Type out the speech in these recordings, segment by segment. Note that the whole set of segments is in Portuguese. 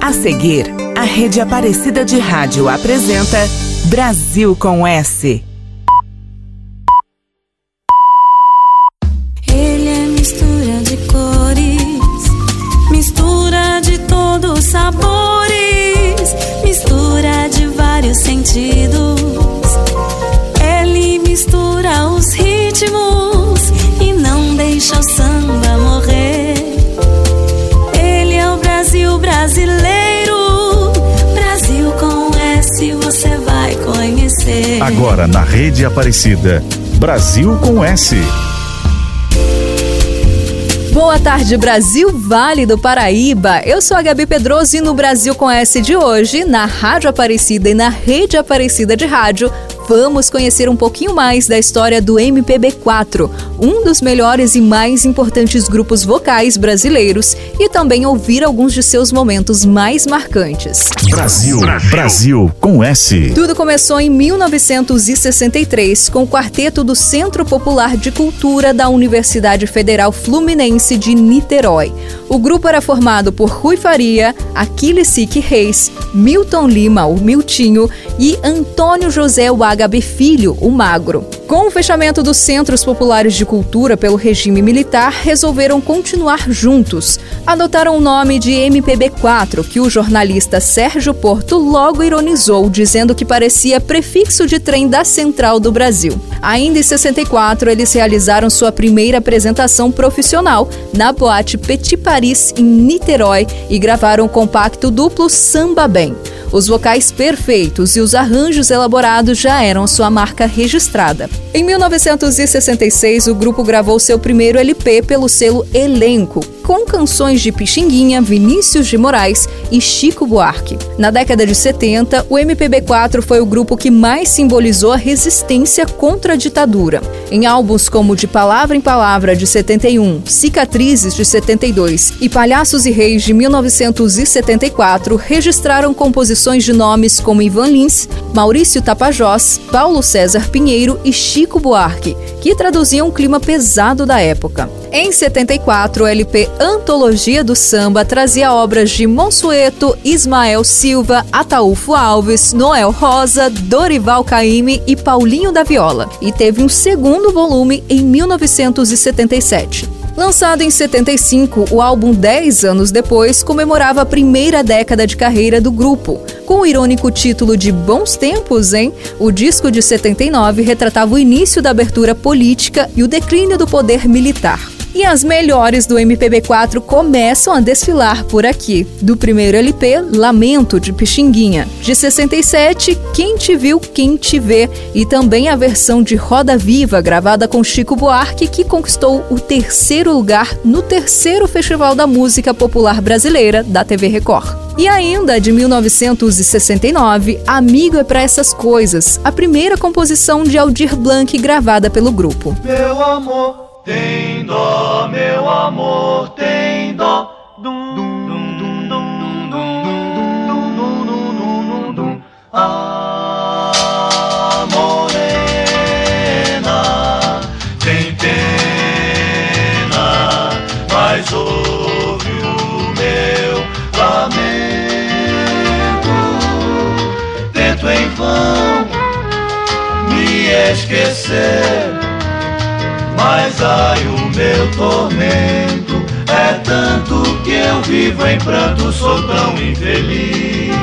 A seguir, a Rede Aparecida de Rádio apresenta Brasil com S. Agora na Rede Aparecida. Brasil com S. Boa tarde, Brasil Vale do Paraíba. Eu sou a Gabi Pedroso e no Brasil com S de hoje, na Rádio Aparecida e na Rede Aparecida de Rádio, vamos conhecer um pouquinho mais da história do MPB4, um dos melhores e mais importantes grupos vocais brasileiros, e também ouvir alguns de seus momentos mais marcantes. Brasil, Brasil com S. Tudo começou em 1963 com o quarteto do Centro Popular de Cultura da Universidade Federal Fluminense de Niterói. O grupo era formado por Rui Faria, Aquiles Sique Reis, Milton Lima, o Miltinho, e Antônio José Wagabe Filho, o Magro. Com o fechamento dos Centros Populares de Cultura pelo regime militar, resolveram continuar juntos. Adotaram o nome de MPB4, que o jornalista Sérgio Porto logo ironizou, dizendo que parecia prefixo de trem da Central do Brasil. Ainda em 64, eles realizaram sua primeira apresentação profissional na boate Petit Paris, em Niterói, e gravaram o compacto duplo Samba Bem. Os vocais perfeitos e os arranjos elaborados já eram sua marca registrada. Em 1966, o grupo gravou seu primeiro LP pelo selo Elenco, com canções de Pixinguinha, Vinícius de Moraes e Chico Buarque. Na década de 70, o MPB4 foi o grupo que mais simbolizou a resistência contra a ditadura. Em álbuns como De Palavra em Palavra, de 71, Cicatrizes, de 72 e Palhaços e Reis, de 1974, registraram composições de nomes como Ivan Lins, Maurício Tapajós, Paulo César Pinheiro e Chico Buarque, que traduziam o clima pesado da época. Em 74, o LP Antologia do Samba trazia obras de Monsueto, Ismael Silva, Ataúfo Alves, Noel Rosa, Dorival Caymmi e Paulinho da Viola, e teve um segundo volume em 1977. Lançado em 75, o álbum 10 anos depois comemorava a primeira década de carreira do grupo. Com o irônico título de Bons Tempos, hein? O disco de 79 retratava o início da abertura política e o declínio do poder militar. E as melhores do MPB4 começam a desfilar por aqui. Do primeiro LP, Lamento de Pixinguinha. De 67, Quem Te Viu, Quem Te Vê. E também a versão de Roda Viva, gravada com Chico Buarque, que conquistou o terceiro lugar no terceiro Festival da Música Popular Brasileira da TV Record. E ainda de 1969, Amigo é pra essas coisas, a primeira composição de Aldir Blanc gravada pelo grupo. Meu amor tem dó, meu amor tem dó. Dum, dum, dum, dum, dum, dum, dum, dum, dum, dum, dum. Ah, morena, tem pena, mas ouve o meu lamento. Tento em vão me esquecer. Mas ai o meu tormento é tanto que eu vivo em pranto, sou tão infeliz.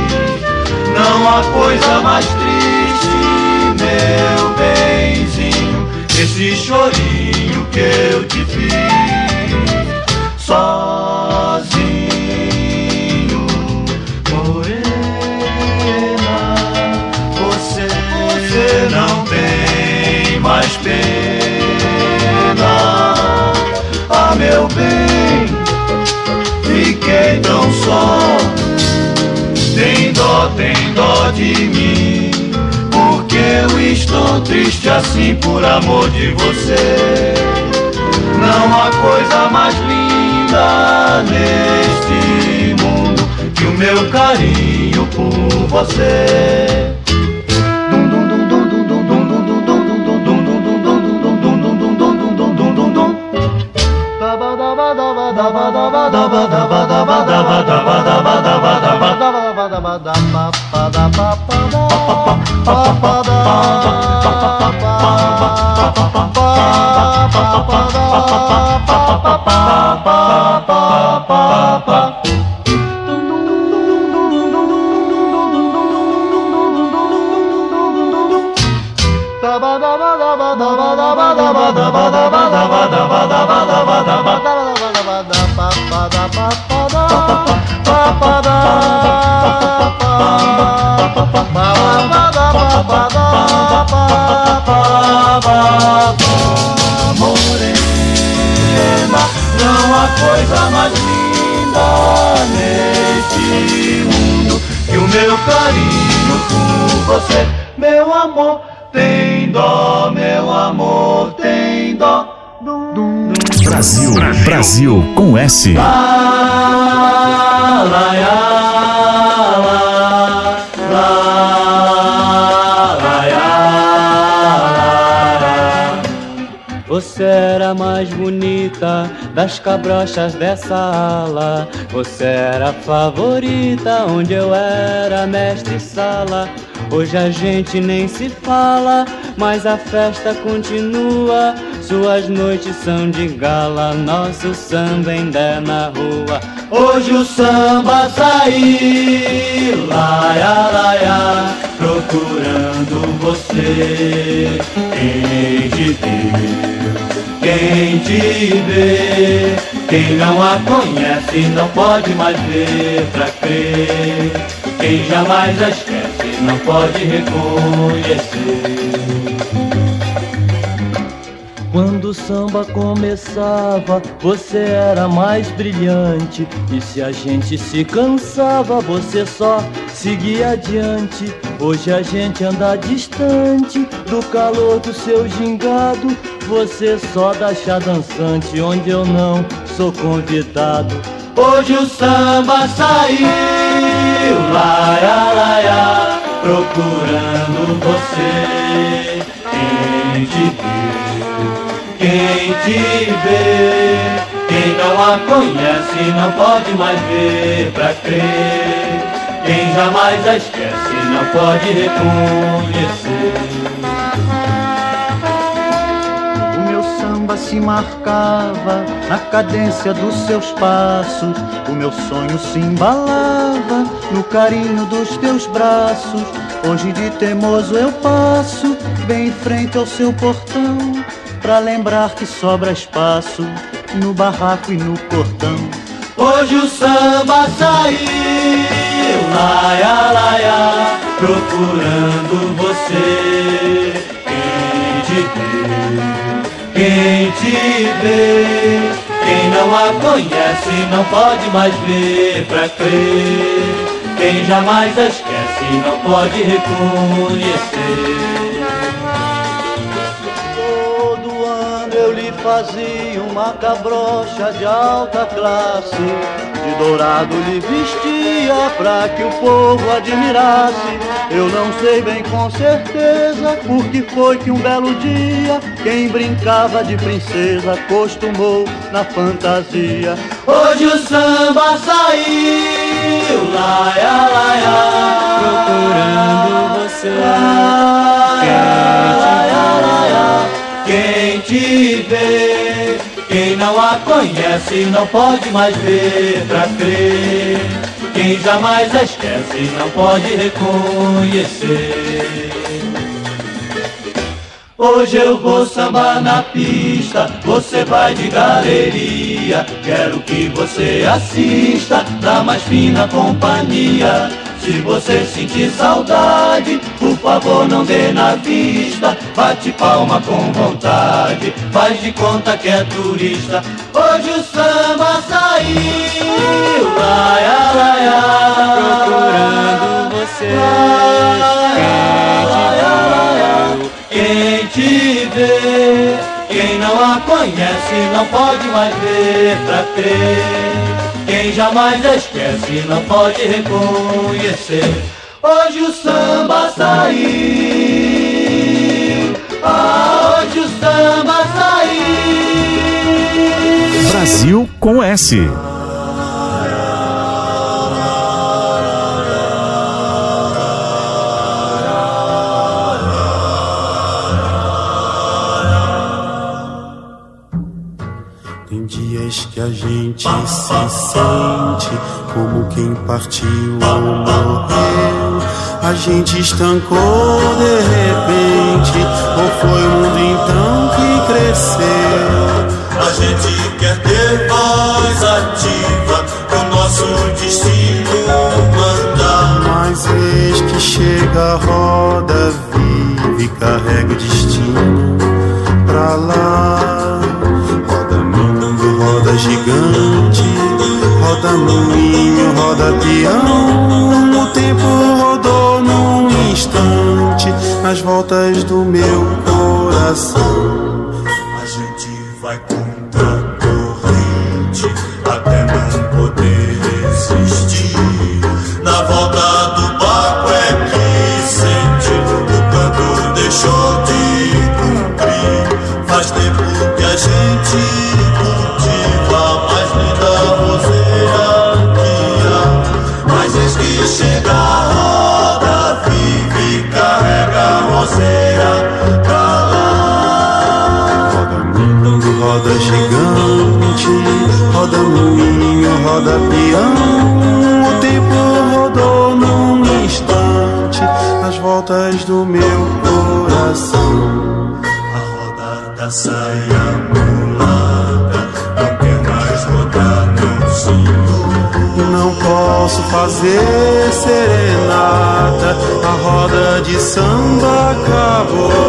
Não há coisa mais triste, meu benzinho, esse chorinho que eu te fiz sozinho, morena. Você, você não tem mais pena, Tem dó, de mim, porque eu estou triste assim por amor de você. Não há coisa mais linda neste mundo que o meu carinho por você. amor, Brasil com S. Você era mais bonita das cabrochas dessa ala. Você era a favorita, onde eu era mestre sala. Hoje a gente nem se fala, mas a festa continua. Suas noites são de gala, nosso samba ainda é na rua. Hoje o samba saiu, laia, laia, procurando você. Quem te viu, quem te vê, quem não a conhece não pode mais ver pra crer. Quem jamais a esquece não pode reconhecer. Quando o samba começava, você era mais brilhante. E se a gente se cansava, você só seguia adiante. Hoje a gente anda distante do calor do seu gingado. Você só dá chá dançante, onde eu não sou convidado. Hoje o samba saiu, laia, laia, procurando você. Quem te viu, quem te vê, quem não a conhece não pode mais ver pra crer. Quem jamais a esquece não pode reconhecer. O meu samba se marcava na cadência dos seus passos. O meu sonho se embalava no carinho dos teus braços. Hoje de teimoso eu passo, bem em frente ao seu portão, pra lembrar que sobra espaço no barraco e no portão. Hoje o samba saiu, laia, laia, procurando você. Quem te viu, quem te vê, quem não a conhece não pode mais ver pra crer. Quem jamais a esquece não pode reconhecer. Fazia uma cabrocha de alta classe. De dourado lhe vestia pra que o povo admirasse. Eu não sei bem com certeza por que foi que um belo dia quem brincava de princesa acostumou na fantasia. Hoje o samba saiu, laia, laia, Procurando você. laia, laia. Quem te vê, quem não a conhece não pode mais ver pra crer. Quem jamais a esquece não pode reconhecer. Hoje eu vou sambar na pista, você vai de galeria. Quero que você assista na mais fina companhia. Se você sentir saudade, por favor não dê na vista. Bate palma com vontade, faz de conta que é turista. Hoje o samba saiu, laia, laia, Procurando você. laia, laia. Quem te vê, quem não a conhece não pode mais ver pra crer. Quem jamais esquece não pode reconhecer. Hoje o samba saiu, ah, hoje o samba saiu. Brasil com S. que a gente se sente como quem partiu ou morreu. A gente estancou de repente, ou foi o mundo então que cresceu? A gente quer ter voz ativa, o nosso destino mandar. Mas eis que chega a roda viva e carrega o destino pra lá. Gigante, roda moinho, roda peão. O tempo rodou num instante, nas voltas do meu coração. A gente vai contra a corrente até não poder resistir. Peão. O tempo rodou num instante nas voltas do meu coração. A roda da saia mulata não quer mais rodar, não senhor. Não posso fazer serenata, a roda de samba acabou.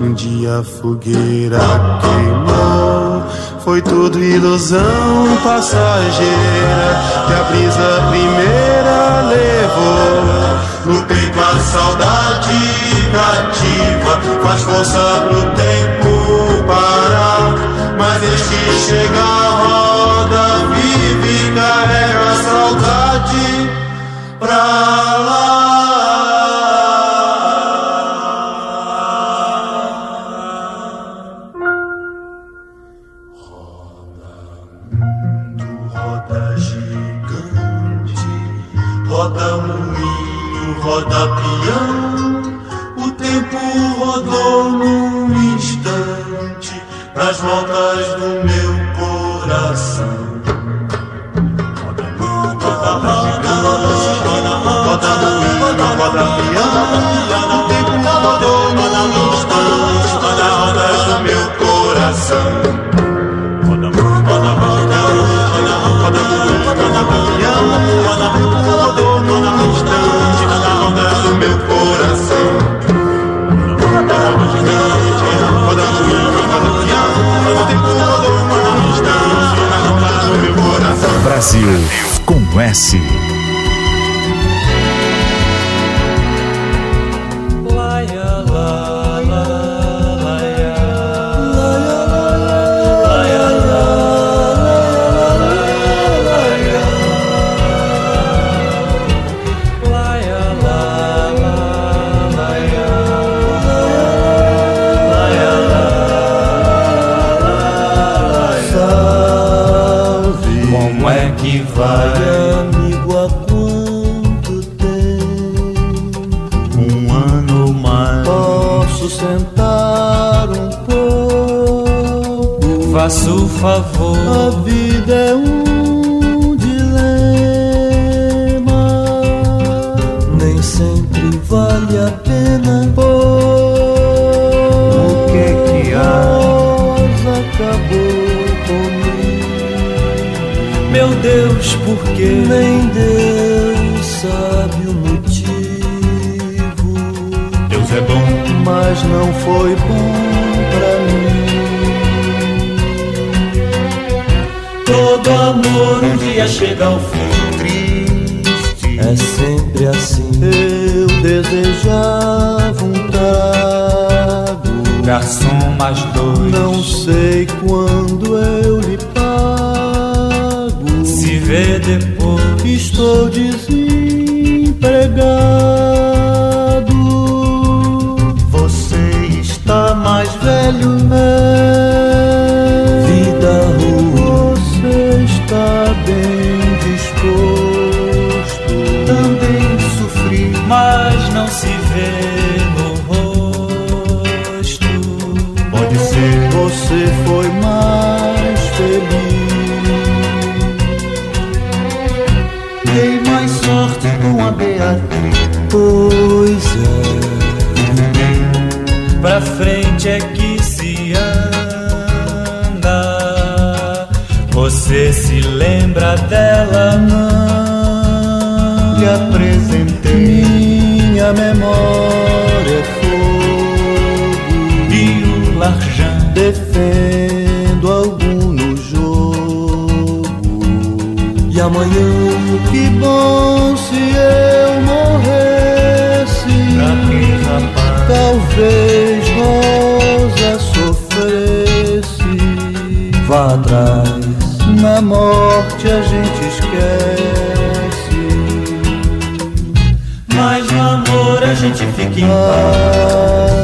Um dia a fogueira queimou. Foi tudo ilusão passageira que a brisa primeira levou. No peito a saudade cativa, faz força pro tempo parar. Mas eis que chega a roda, vive carrega a saudade pra lá. Voltas do meu com S. favor. A vida é um dilema, nem sempre vale a pena. O que que há? acabou comigo. Meu Deus, por quê? Nem Deus sabe o motivo, Deus é bom. mas não foi bom amor um dia chega ao fim. Triste. É sempre assim. Eu desejava um trago. Garçom mais dois. Não sei quando eu lhe pago. Se vê depois. Estou desempregado. vencendo algum no jogo. E amanhã, que bom se eu morresse. Talvez Rosa sofresse. Vá atrás, na morte a gente esquece. Mas no amor a gente fica em paz.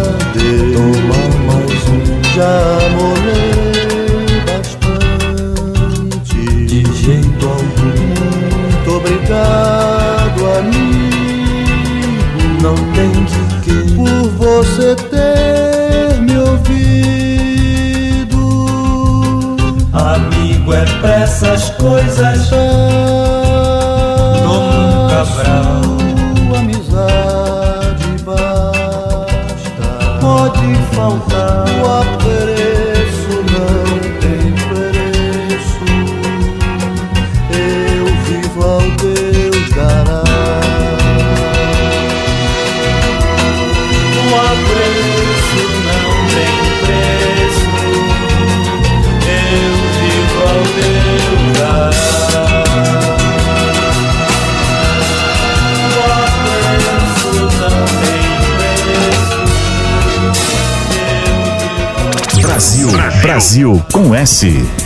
conhece.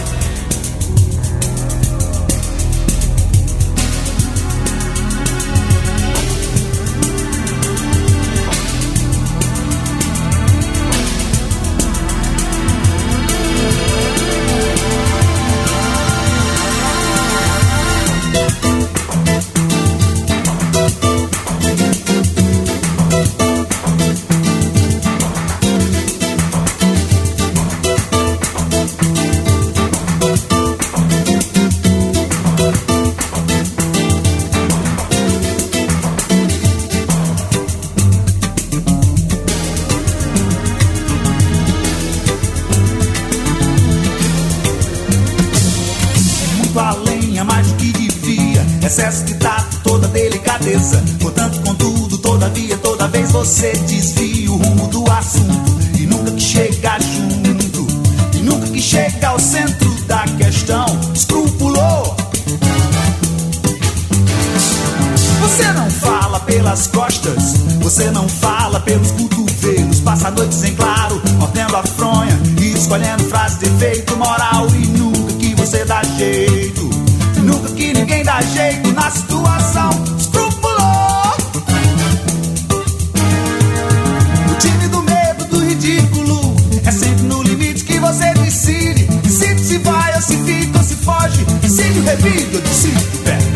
que dá toda delicadeza. Portanto, contudo, todavia, toda vez você desvia o rumo do assunto. E nunca que chega junto, e nunca que chega ao centro da questão. Escrupulou. Você não fala pelas costas, você não fala pelos cotovelos. Passa noites em claro, mordendo a fronha e escolhendo frase de efeito moral. E nunca que você dá jeito, e nunca que ninguém dá jeito. repito, eu de pé.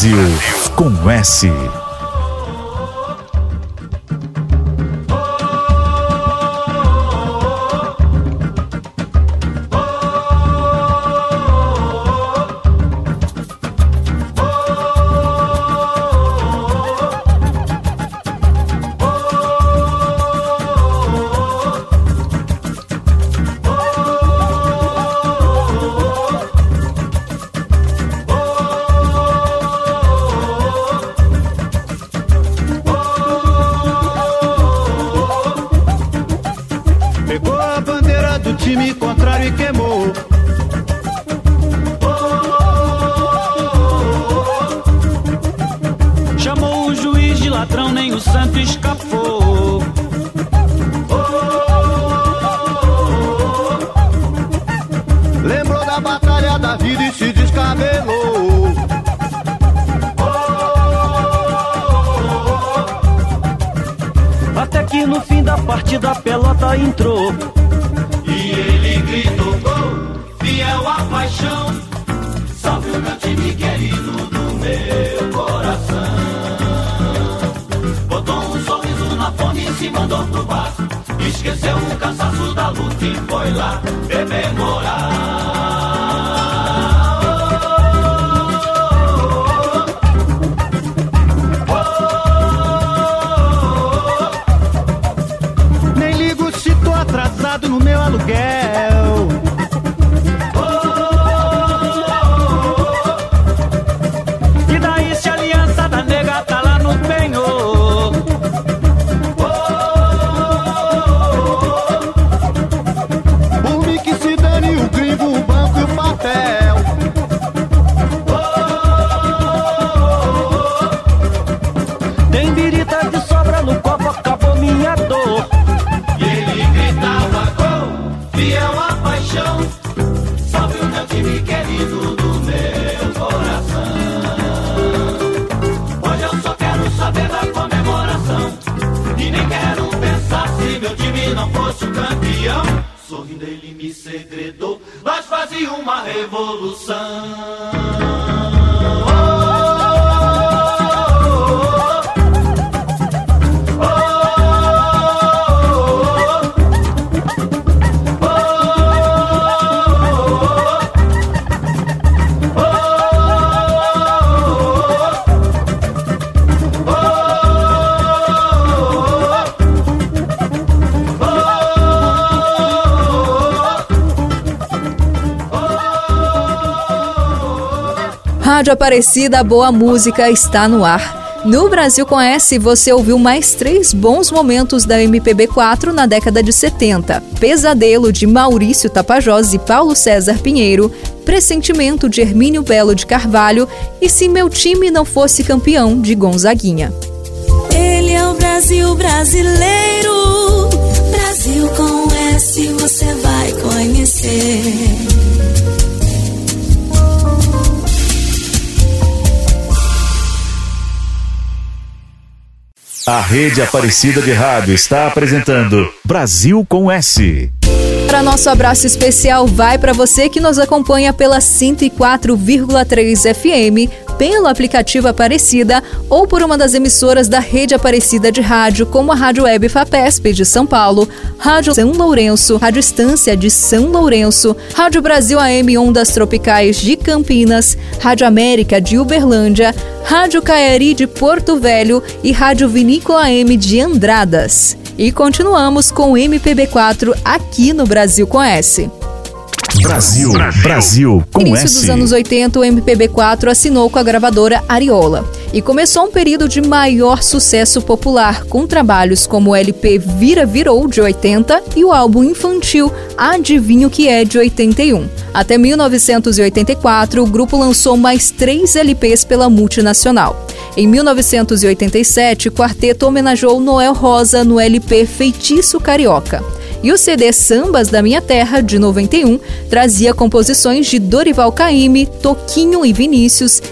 Brasil com S. da pelota entrou. E ele gritou gol, fiel à paixão. Salve o meu time querido do meu coração. Botou um sorriso na fome e se mandou pro bar. Esqueceu o cansaço da luta e foi lá rememorar. Revolução. Rádio Aparecida, boa música está no ar. No Brasil Conhece, você ouviu mais três bons momentos da MPB4 na década de 70. Pesadelo, de Maurício Tapajós e Paulo César Pinheiro. Pressentimento, de Hermínio Belo de Carvalho. E Se Meu Time Não Fosse Campeão, de Gonzaguinha. Ele é o Brasil brasileiro. Brasil com S você vai conhecer. A Rede Aparecida de Rádio está apresentando Brasil com S. Para nosso abraço especial vai para você que nos acompanha pela 104,3 FM, pelo aplicativo Aparecida ou por uma das emissoras da rede Aparecida de rádio, como a Rádio Web Fapesp de São Paulo, Rádio São Lourenço, Rádio Estância de São Lourenço, Rádio Brasil AM Ondas Tropicais de Campinas, Rádio América de Uberlândia, Rádio Caeri de Porto Velho e Rádio Vinícola AM de Andradas. E continuamos com o MPB4 aqui no Brasil com S. Brasil, Brasil, com Início S. dos anos 80, o MPB4 assinou com a gravadora Ariola e começou um período de maior sucesso popular, com trabalhos como o LP Vira Virou, de 80, e o álbum infantil Adivinho Que É, de 81. Até 1984, o grupo lançou mais três LPs pela multinacional. Em 1987, o quarteto homenageou Noel Rosa no LP Feitiço Carioca. E o CD Sambas da Minha Terra, de 91, trazia composições de Dorival Caymmi, Toquinho e Vinícius,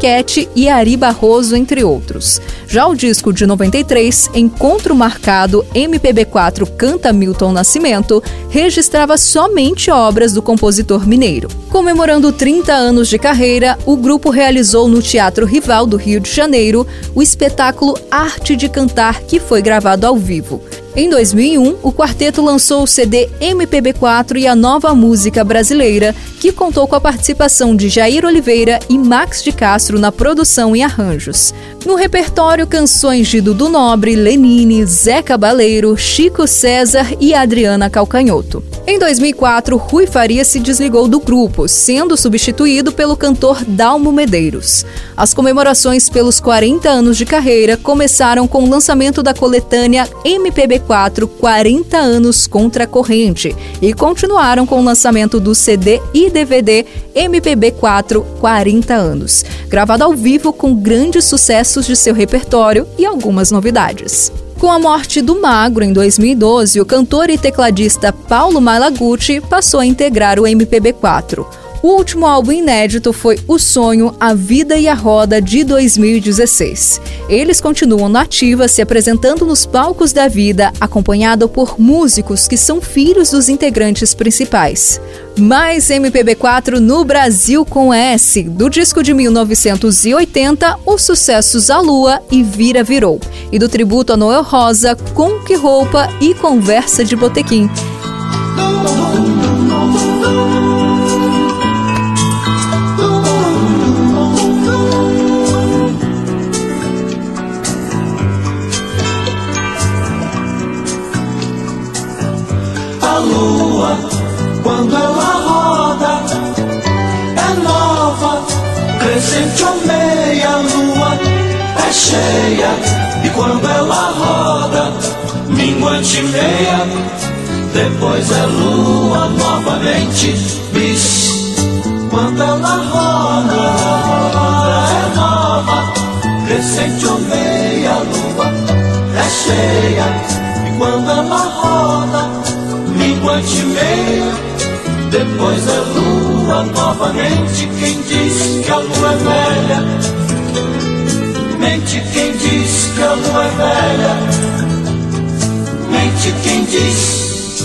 Cat e Ari Barroso, entre outros. Já o disco de 93, Encontro Marcado MPB4 Canta Milton Nascimento, registrava somente obras do compositor mineiro. Comemorando 30 anos de carreira, o grupo realizou no Teatro Rival do Rio de Janeiro o espetáculo Arte de Cantar, que foi gravado ao vivo. Em 2001, o quarteto lançou o CD MPB4 e a Nova Música Brasileira, que contou com a participação de Jair Oliveira e Max de Castro na produção e arranjos. No repertório, canções de Dudu Nobre, Lenine, Zé Cabaleiro, Chico César e Adriana Calcanhoto. Em 2004, Rui Faria se desligou do grupo, sendo substituído pelo cantor Dalmo Medeiros. As comemorações pelos 40 anos de carreira começaram com o lançamento da coletânea MPB4 40 anos contra a corrente e continuaram com o lançamento do CD e DVD MPB4 40 anos, gravado ao vivo com grandes sucessos de seu repertório e algumas novidades. Com a morte do Magro em 2012, o cantor e tecladista Paulo Malaguti passou a integrar o MPB4. O último álbum inédito foi O Sonho, A Vida e a Roda de 2016. Eles continuam na ativa, se apresentando nos palcos da vida, acompanhado por músicos que são filhos dos integrantes principais. Mais MPB4 no Brasil com S, do disco de 1980, os sucessos A Lua e Vira Virou, e do tributo a Noel Rosa, Com Que Roupa e Conversa de Botequim. Cheia. E quando ela roda, minguante meia, depois é lua novamente, bis. Quando ela roda, é nova, crescente ou meia lua, é cheia. E quando ela roda, minguante meia, depois é lua novamente. Quem diz que a lua é velha? Mente quem diz que a lua é velha. Mente quem diz.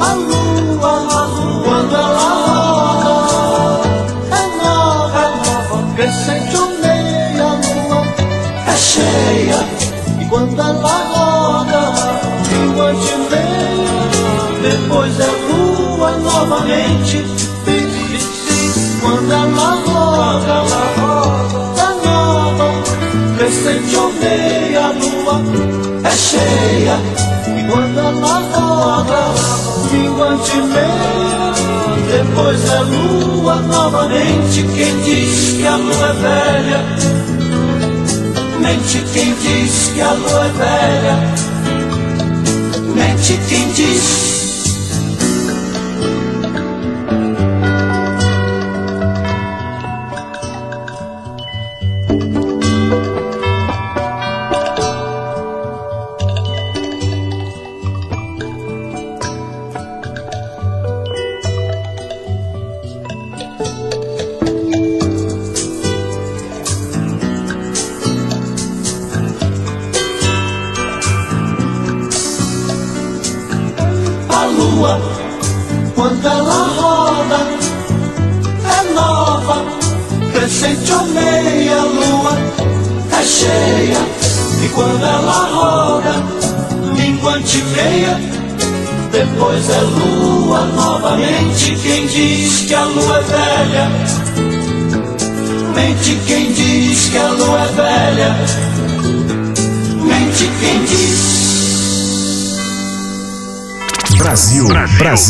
A lua, a lua, quando ela roda, é nova, é nova, crescente ou meia lua, é cheia. E quando ela roda, lua de meia, depois é novamente. Quando ela roda, ela roda, nova, crescente ou meia lua é cheia. E quando ela roda, minguante meia, depois é lua novamente. Quem diz que a lua é velha? Mente quem diz que a lua é velha. Mente quem diz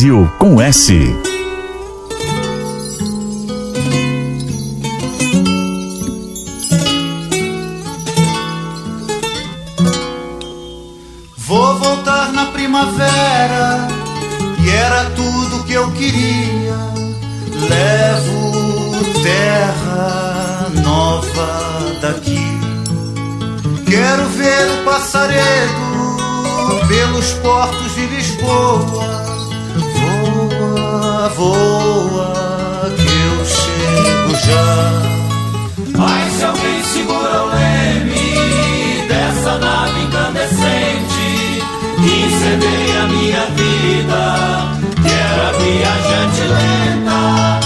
Brasil, com S. Vou voltar na primavera e era tudo que eu queria. Levo terra nova daqui. Quero ver o passaredo pelos portos de Lisboa. Voa, que eu chego já. Mas se alguém segura o leme dessa nave incandescente que incendeia minha vida, que era viajante lenta.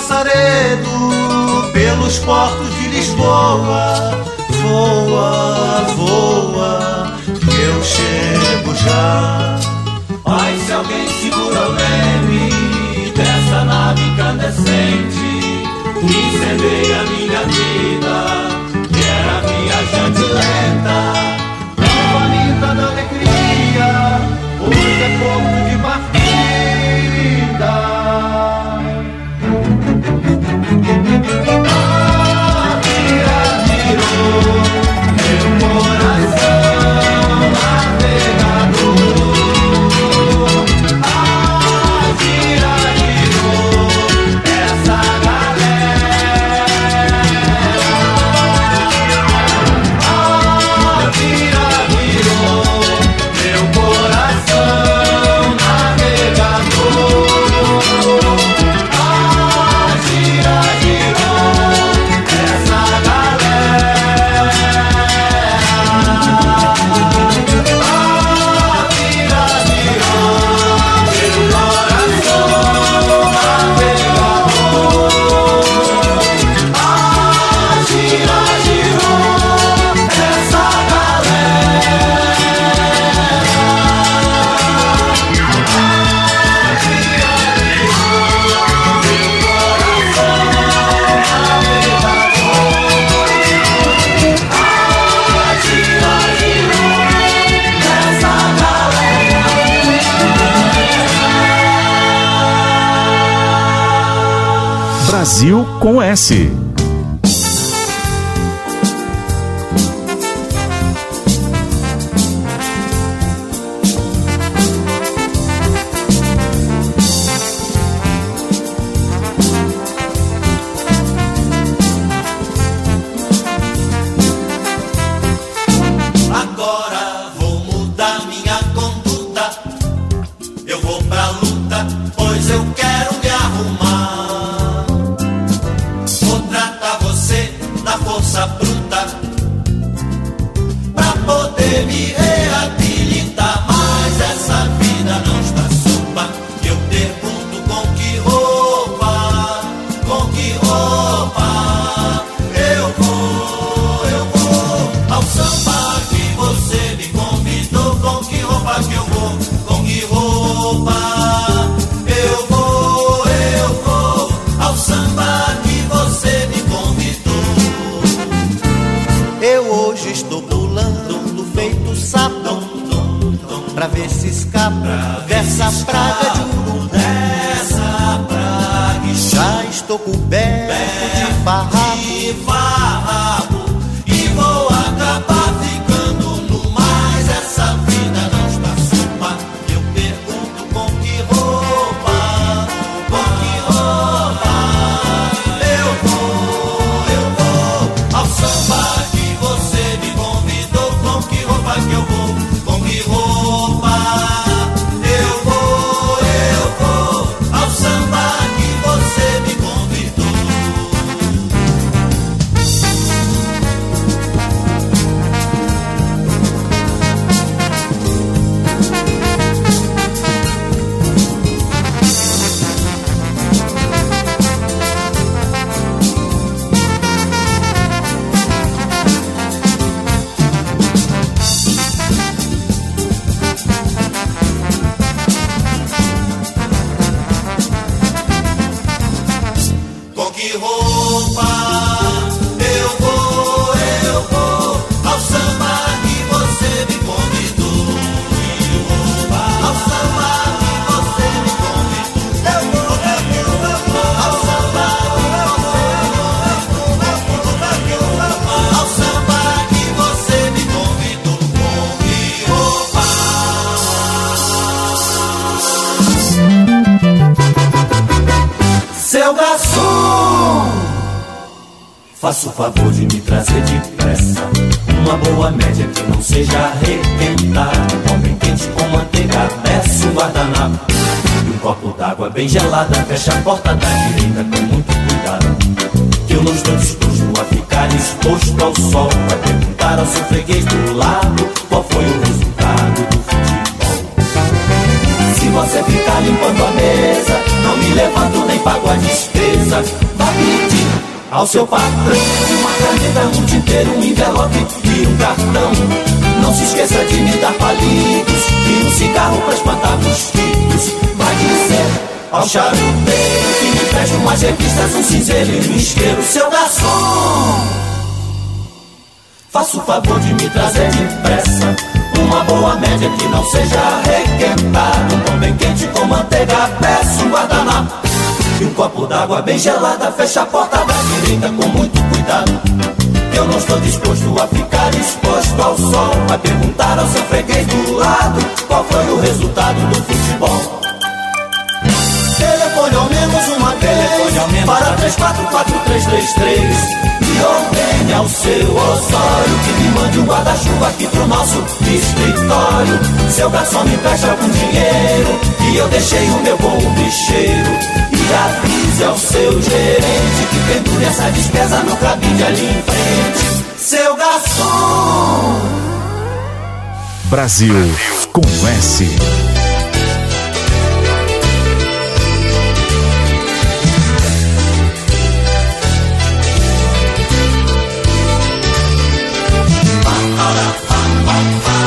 Passaredo pelos portos de Lisboa. Voa, voa, que eu chego já. Ai, se alguém segura o leme dessa nave incandescente incendeia minha vida, que era viajante lenta, Brasil com S. gelada Fecha a porta da direita com muito cuidado Que eu não estou disposto a ficar exposto ao sol Vai perguntar ao seu freguês do lado Qual foi o resultado do futebol Se você ficar limpando a mesa Não me levanto nem pago a despesa Vai pedir ao seu patrão. Uma caneta, um tinteiro, um envelope e um cartão. Não se esqueça de me dar palitos e um cigarro para espantar mosquitos. Vai dizer ao charuteiro que me preste umas revistas, um cinzeiro e um isqueiro. Seu garçom, faça o favor de me trazer depressa. Uma boa média que não seja requentada. Um pão bem quente com manteiga, peço um guardanapo e um copo d'água bem gelada Fecha a porta da direita com muito cuidado Eu não estou disposto a ficar exposto ao sol Vai perguntar ao seu freguês do lado Qual foi o resultado do futebol Telefone ao menos uma vez Para 344333 e ordene ao seu Osório que me mande um guarda-chuva aqui pro nosso escritório. Seu garçom me presta algum dinheiro e eu deixei o meu bom bicheiro. E avise ao seu gerente que pendure essa despesa no cabide ali em frente. Seu garçom. Brasil com S. Hola.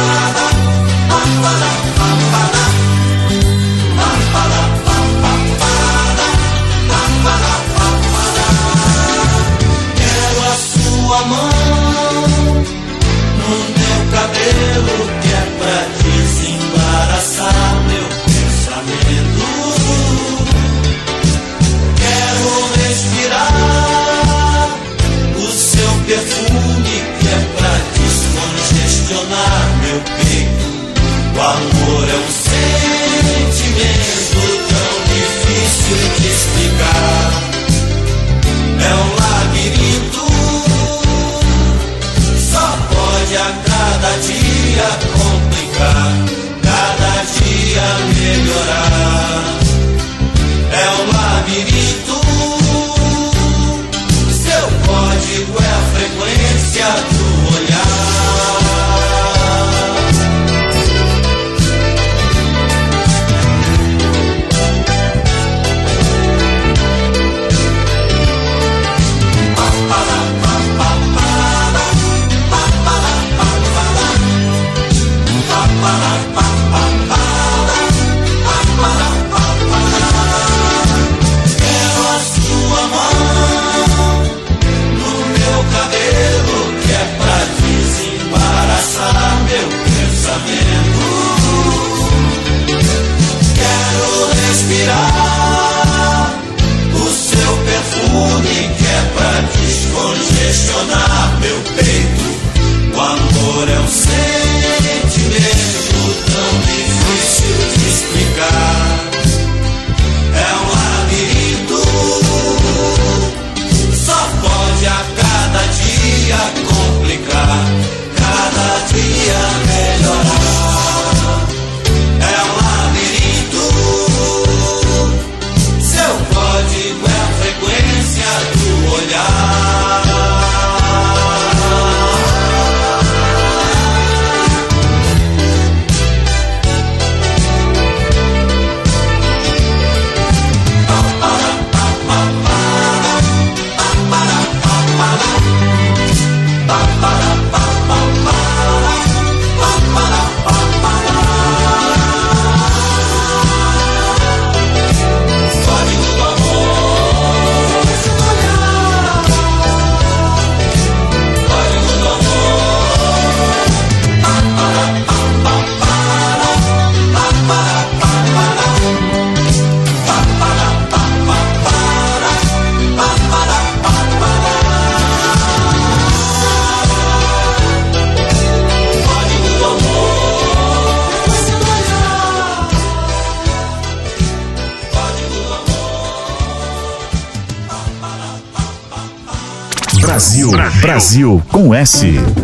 Brasil com S.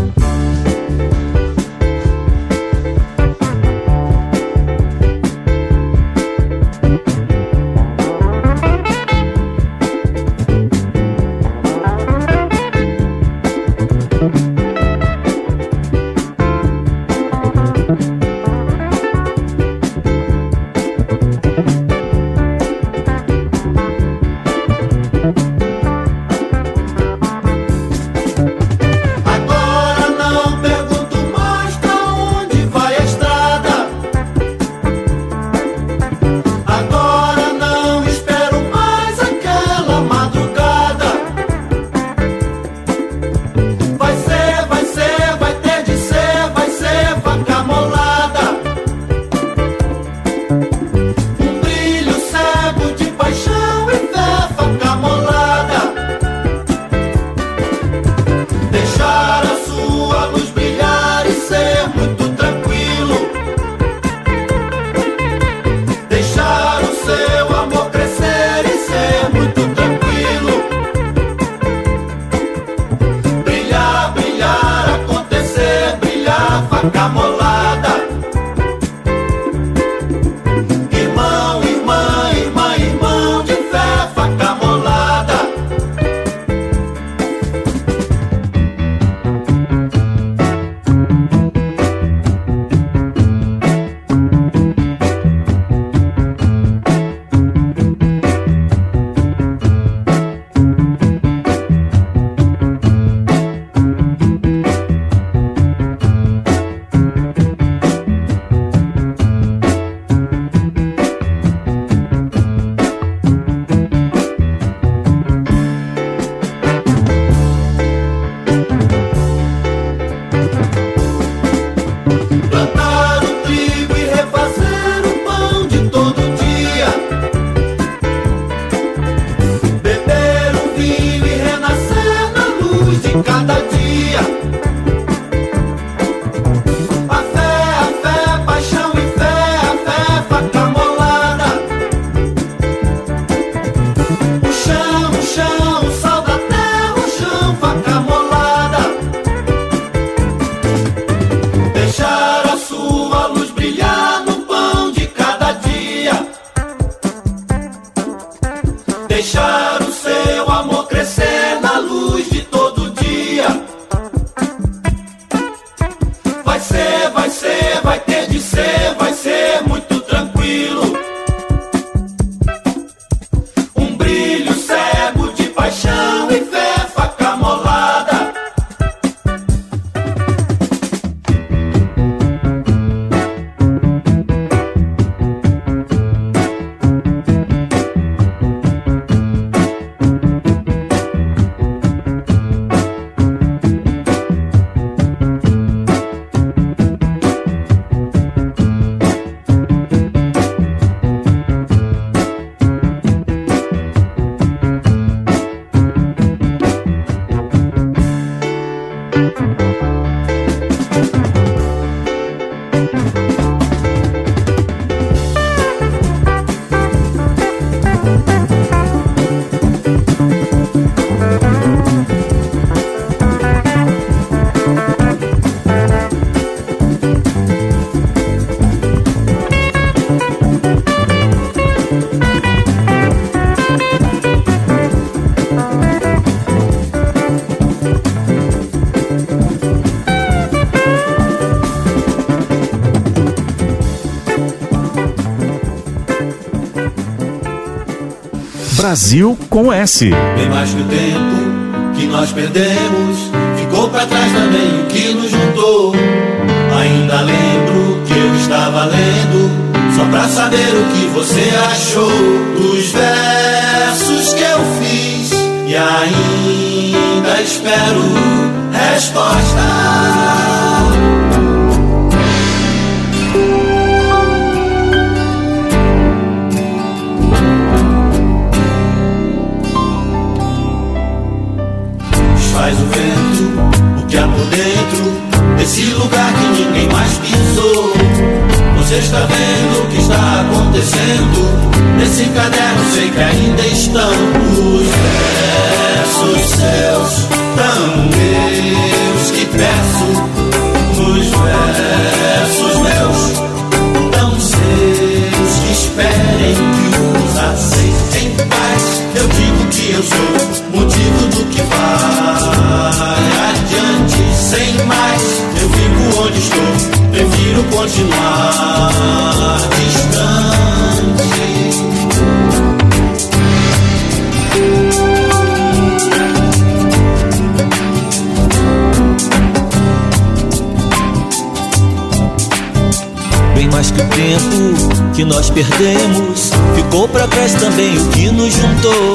Brasil com S. Bem mais que o tempo que nós perdemos, ficou para trás também o que nos juntou. Ainda lembro que eu estava lendo, só pra saber o que você achou dos versos que eu fiz e ainda espero respostas. dentro desse lugar que ninguém mais pisou. Você está vendo o que está acontecendo? Nesse caderno sei que ainda estão os versos seus, tão meus que peço. Os versos meus, tão seus que esperem que os aceitem em paz. Eu digo que eu sou motivo do que faz tem mais. Eu fico onde estou, prefiro continuar distante. Mas que o tempo que nós perdemos ficou para trás também o que nos juntou.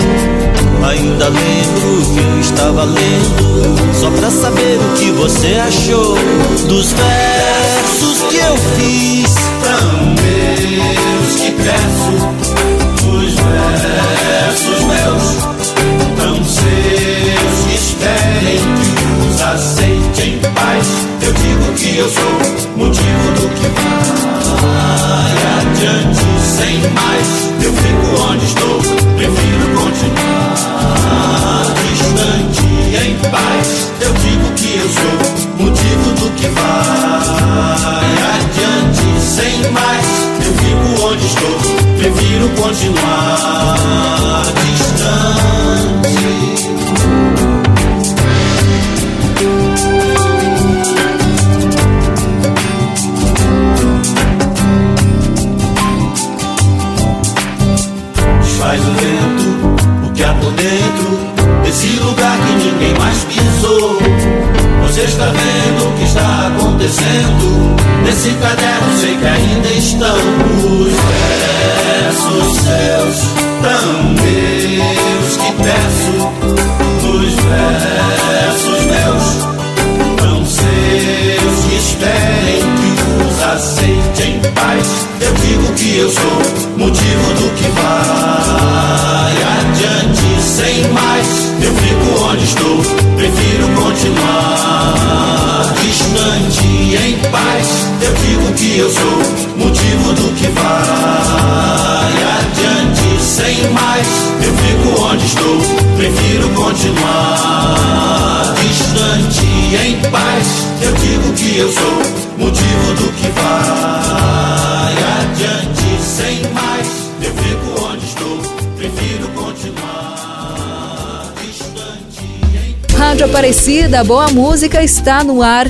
Ainda lembro que eu estava lendo só pra saber o que você achou dos versos que eu fiz. Tão meus que peço, os versos meus, tão seus que esperem que os aceite em paz. Eu digo que eu sou motivo do que vai adiante sem mais. Eu fico onde estou, prefiro continuar distante em paz. Eu digo que eu sou motivo do que vai adiante sem mais. Eu fico onde estou, prefiro continuar acontecendo nesse caderno? Sei que ainda estão os versos seus, tão meus que peço. Os versos meus, tão seus que esperem que os aceite em paz. Eu digo que eu sou motivo do que vai adiante sem mais. Eu fico onde estou, prefiro continuar paz. Eu digo que eu sou motivo do que vai adiante sem mais. Eu fico onde estou, prefiro continuar distante em paz. Eu digo que eu sou motivo do que vai adiante sem mais. Eu fico onde estou, prefiro continuar Rádio Aparecida, boa música está no ar,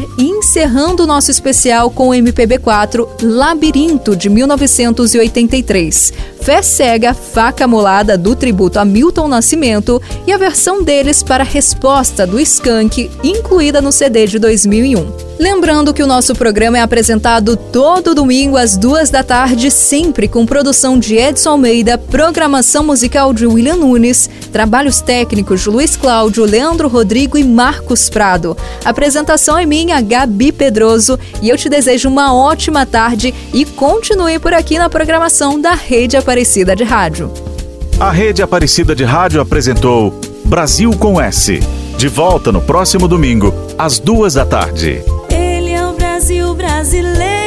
encerrando o nosso especial com o MPB4 Labirinto de 1983. Fé Cega, Faca Molada do tributo a Milton Nascimento e a versão deles para a resposta do Skank, incluída no CD de 2001. Lembrando que o nosso programa é apresentado todo domingo às duas da tarde, sempre com produção de Edson Almeida, programação musical de William Nunes, trabalhos técnicos de Luiz Cláudio, Leandro Rodrigo e Marcos Prado. Apresentação é minha, Gabi Pedroso, e eu te desejo uma ótima tarde e continue por aqui na programação da Rede Aparecida de Rádio. A Rede Aparecida de Rádio apresentou Brasil com S. De volta no próximo domingo, às duas da tarde. Brasileiro.